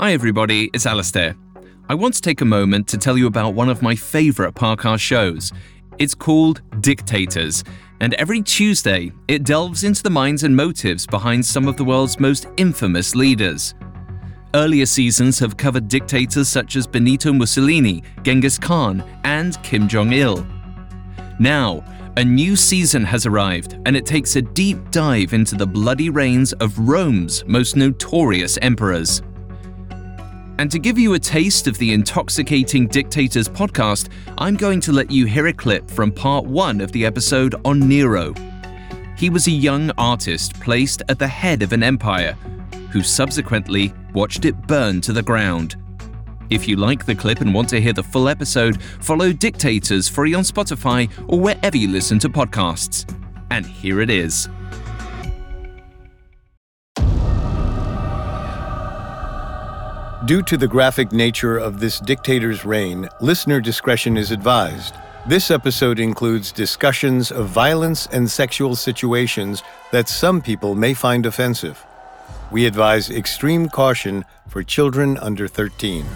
Hi, everybody, it's Alastair. I want to take a moment to tell you about one of my favourite Parcast shows. It's called Dictators, and every Tuesday it delves into the minds and motives behind some of the world's most infamous leaders. Earlier seasons have covered dictators such as Benito Mussolini, Genghis Khan, and Kim Jong il. Now, a new season has arrived, and it takes a deep dive into the bloody reigns of Rome's most notorious emperors. And to give you a taste of the Intoxicating Dictators podcast, I'm going to let you hear a clip from part one of the episode on Nero. He was a young artist placed at the head of an empire, who subsequently watched it burn to the ground. If you like the clip and want to hear the full episode, follow Dictators free on Spotify or wherever you listen to podcasts. And here it is. Due to the graphic nature of this dictator's reign, listener discretion is advised. This episode includes discussions of violence and sexual situations that some people may find offensive. We advise extreme caution for children under 13.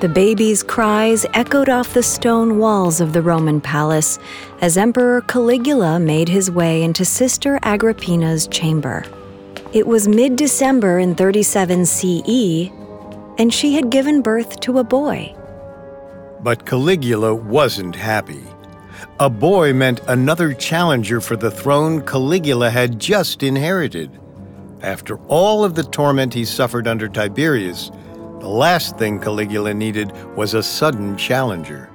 The baby's cries echoed off the stone walls of the Roman palace as Emperor Caligula made his way into Sister Agrippina's chamber. It was mid December in 37 CE, and she had given birth to a boy. But Caligula wasn't happy. A boy meant another challenger for the throne Caligula had just inherited. After all of the torment he suffered under Tiberius, the last thing Caligula needed was a sudden challenger.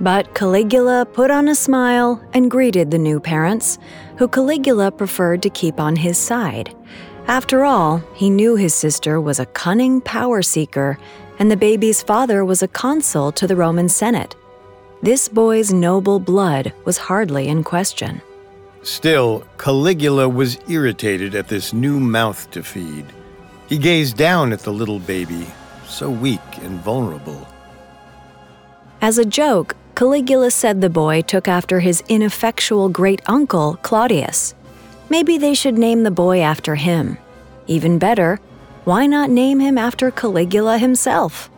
But Caligula put on a smile and greeted the new parents, who Caligula preferred to keep on his side. After all, he knew his sister was a cunning power seeker, and the baby's father was a consul to the Roman Senate. This boy's noble blood was hardly in question. Still, Caligula was irritated at this new mouth to feed. He gazed down at the little baby, so weak and vulnerable. As a joke, Caligula said the boy took after his ineffectual great uncle, Claudius. Maybe they should name the boy after him. Even better, why not name him after Caligula himself?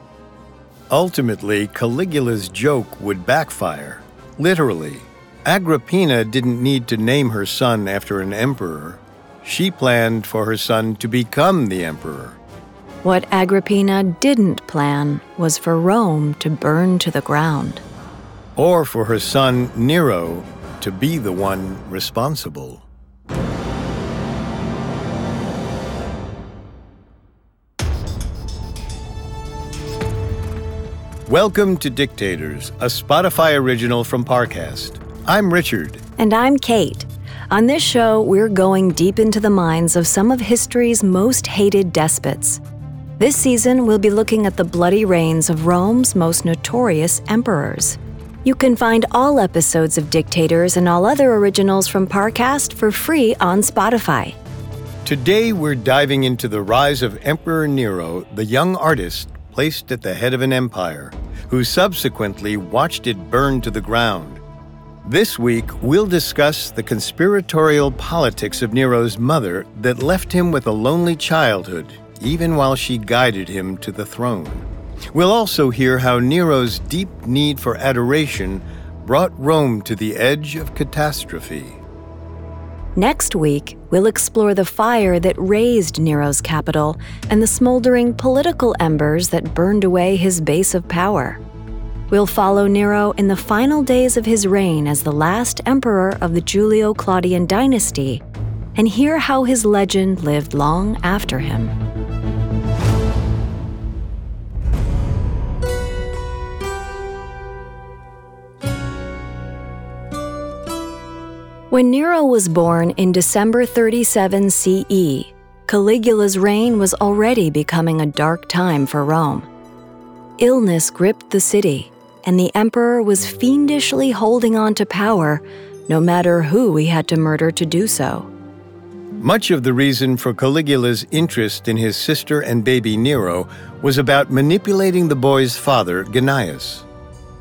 Ultimately, Caligula's joke would backfire. Literally, Agrippina didn't need to name her son after an emperor. She planned for her son to become the emperor. What Agrippina didn't plan was for Rome to burn to the ground. Or for her son, Nero, to be the one responsible. Welcome to Dictators, a Spotify original from Parcast. I'm Richard. And I'm Kate. On this show, we're going deep into the minds of some of history's most hated despots. This season, we'll be looking at the bloody reigns of Rome's most notorious emperors. You can find all episodes of Dictators and all other originals from Parcast for free on Spotify. Today, we're diving into the rise of Emperor Nero, the young artist placed at the head of an empire, who subsequently watched it burn to the ground. This week, we'll discuss the conspiratorial politics of Nero's mother that left him with a lonely childhood, even while she guided him to the throne. We'll also hear how Nero's deep need for adoration brought Rome to the edge of catastrophe. Next week, we'll explore the fire that razed Nero's capital and the smoldering political embers that burned away his base of power. We'll follow Nero in the final days of his reign as the last emperor of the Julio Claudian dynasty and hear how his legend lived long after him. When Nero was born in December 37 CE, Caligula's reign was already becoming a dark time for Rome. Illness gripped the city, and the emperor was fiendishly holding on to power, no matter who he had to murder to do so. Much of the reason for Caligula's interest in his sister and baby Nero was about manipulating the boy's father, Gnaeus.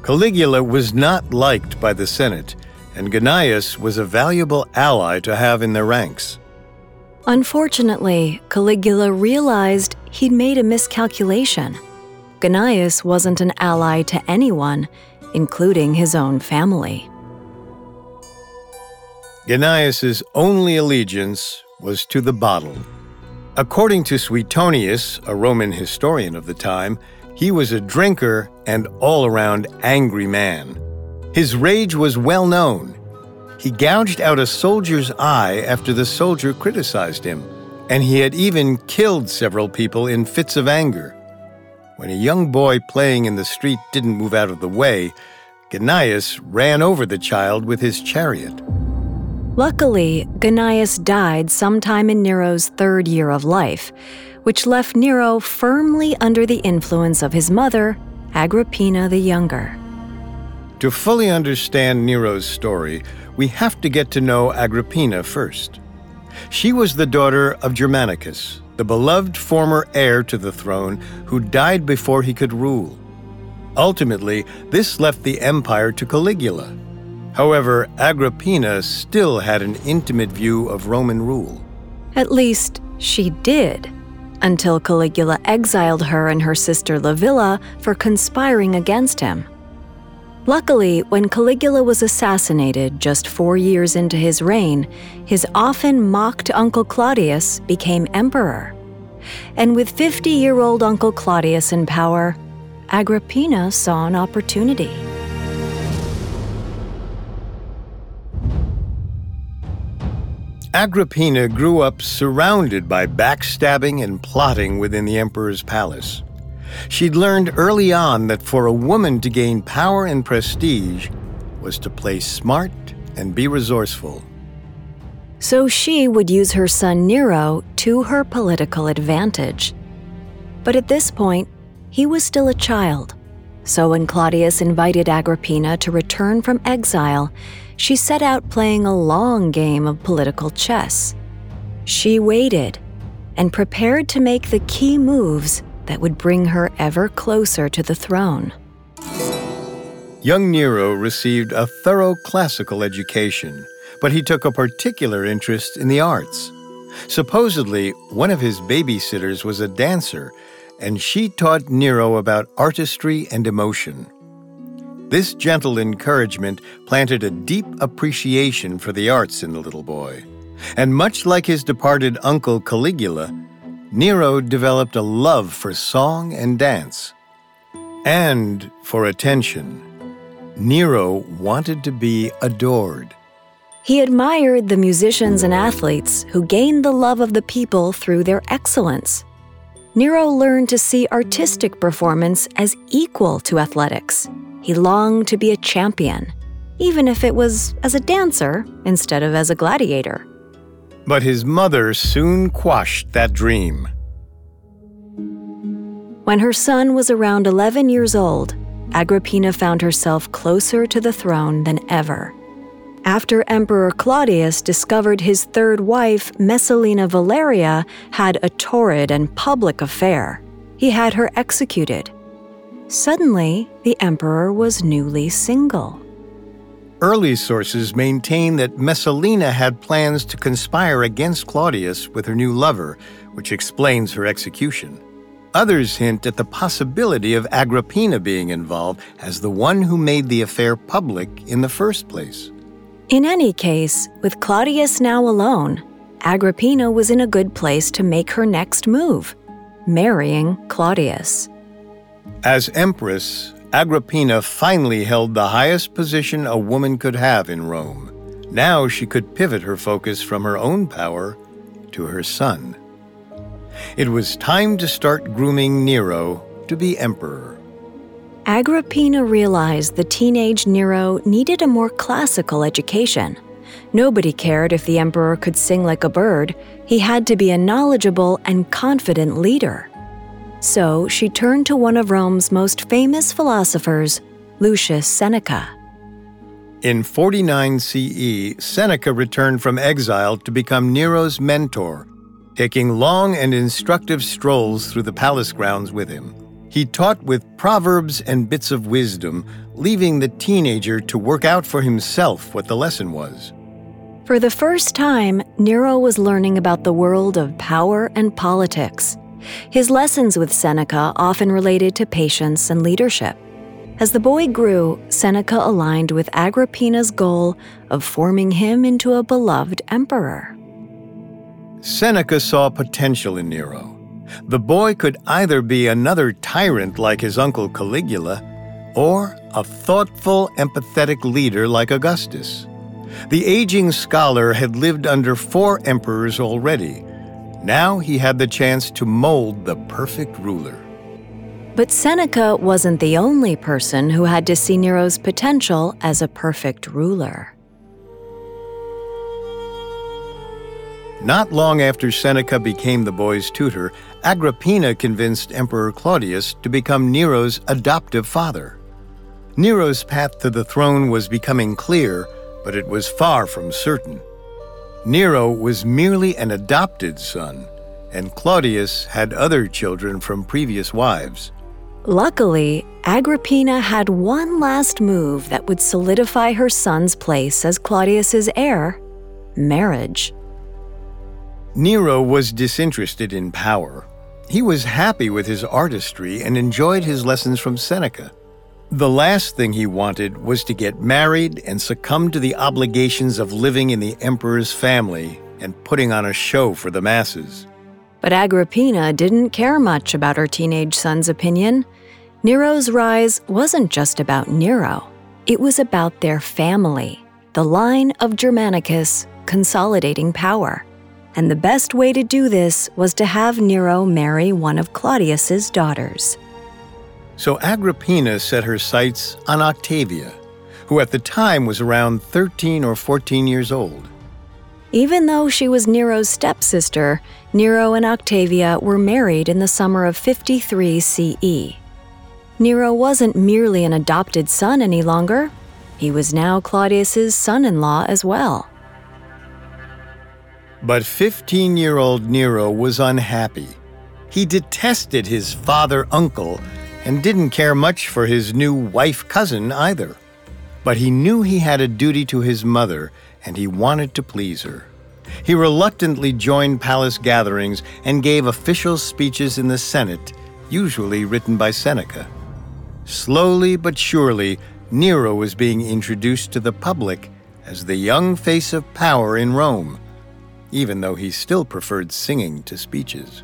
Caligula was not liked by the Senate, and Gnaeus was a valuable ally to have in their ranks. Unfortunately, Caligula realized he'd made a miscalculation. Gnaeus wasn't an ally to anyone, including his own family. Gnaeus's only allegiance was to the bottle. According to Suetonius, a Roman historian of the time, he was a drinker and all around angry man. His rage was well known, he gouged out a soldier's eye after the soldier criticized him, and he had even killed several people in fits of anger. When a young boy playing in the street didn't move out of the way, Gnaeus ran over the child with his chariot. Luckily, Gnaeus died sometime in Nero's third year of life, which left Nero firmly under the influence of his mother, Agrippina the Younger. To fully understand Nero's story, we have to get to know Agrippina first. She was the daughter of Germanicus, the beloved former heir to the throne who died before he could rule. Ultimately, this left the empire to Caligula. However, Agrippina still had an intimate view of Roman rule. At least, she did, until Caligula exiled her and her sister Livilla for conspiring against him. Luckily, when Caligula was assassinated just four years into his reign, his often mocked Uncle Claudius became emperor. And with 50 year old Uncle Claudius in power, Agrippina saw an opportunity. Agrippina grew up surrounded by backstabbing and plotting within the emperor's palace. She'd learned early on that for a woman to gain power and prestige was to play smart and be resourceful. So she would use her son Nero to her political advantage. But at this point, he was still a child. So when Claudius invited Agrippina to return from exile, she set out playing a long game of political chess. She waited and prepared to make the key moves that would bring her ever closer to the throne. Young Nero received a thorough classical education, but he took a particular interest in the arts. Supposedly, one of his babysitters was a dancer, and she taught Nero about artistry and emotion. This gentle encouragement planted a deep appreciation for the arts in the little boy. And much like his departed uncle Caligula, Nero developed a love for song and dance, and for attention. Nero wanted to be adored. He admired the musicians and athletes who gained the love of the people through their excellence. Nero learned to see artistic performance as equal to athletics. He longed to be a champion, even if it was as a dancer instead of as a gladiator. But his mother soon quashed that dream. When her son was around 11 years old, Agrippina found herself closer to the throne than ever. After Emperor Claudius discovered his third wife, Messalina Valeria, had a torrid and public affair, he had her executed. Suddenly, the emperor was newly single. Early sources maintain that Messalina had plans to conspire against Claudius with her new lover, which explains her execution. Others hint at the possibility of Agrippina being involved as the one who made the affair public in the first place. In any case, with Claudius now alone, Agrippina was in a good place to make her next move marrying Claudius. As empress, Agrippina finally held the highest position a woman could have in Rome. Now she could pivot her focus from her own power to her son. It was time to start grooming Nero to be emperor. Agrippina realized the teenage Nero needed a more classical education. Nobody cared if the emperor could sing like a bird, he had to be a knowledgeable and confident leader. So she turned to one of Rome's most famous philosophers, Lucius Seneca. In 49 CE, Seneca returned from exile to become Nero's mentor, taking long and instructive strolls through the palace grounds with him. He taught with proverbs and bits of wisdom, leaving the teenager to work out for himself what the lesson was. For the first time, Nero was learning about the world of power and politics. His lessons with Seneca often related to patience and leadership. As the boy grew, Seneca aligned with Agrippina's goal of forming him into a beloved emperor. Seneca saw potential in Nero. The boy could either be another tyrant like his uncle Caligula, or a thoughtful, empathetic leader like Augustus. The aging scholar had lived under four emperors already. Now he had the chance to mold the perfect ruler. But Seneca wasn't the only person who had to see Nero's potential as a perfect ruler. Not long after Seneca became the boy's tutor, Agrippina convinced Emperor Claudius to become Nero's adoptive father. Nero's path to the throne was becoming clear, but it was far from certain. Nero was merely an adopted son, and Claudius had other children from previous wives. Luckily, Agrippina had one last move that would solidify her son's place as Claudius's heir marriage. Nero was disinterested in power. He was happy with his artistry and enjoyed his lessons from Seneca. The last thing he wanted was to get married and succumb to the obligations of living in the emperor's family and putting on a show for the masses. But Agrippina didn't care much about her teenage son's opinion. Nero's rise wasn't just about Nero, it was about their family, the line of Germanicus consolidating power. And the best way to do this was to have Nero marry one of Claudius's daughters. So Agrippina set her sights on Octavia, who at the time was around 13 or 14 years old. Even though she was Nero's stepsister, Nero and Octavia were married in the summer of 53 CE. Nero wasn't merely an adopted son any longer, he was now Claudius's son in law as well. But 15 year old Nero was unhappy. He detested his father uncle and didn't care much for his new wife cousin either. But he knew he had a duty to his mother and he wanted to please her. He reluctantly joined palace gatherings and gave official speeches in the Senate, usually written by Seneca. Slowly but surely, Nero was being introduced to the public as the young face of power in Rome, even though he still preferred singing to speeches.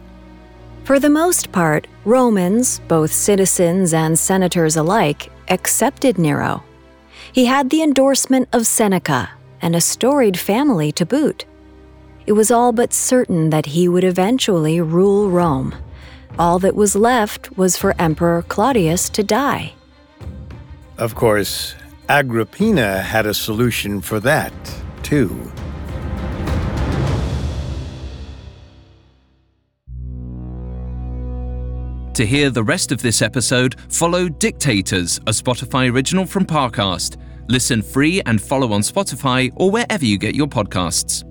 For the most part, Romans, both citizens and senators alike, accepted Nero. He had the endorsement of Seneca and a storied family to boot. It was all but certain that he would eventually rule Rome. All that was left was for Emperor Claudius to die. Of course, Agrippina had a solution for that, too. To hear the rest of this episode, follow Dictators, a Spotify original from Parcast. Listen free and follow on Spotify or wherever you get your podcasts.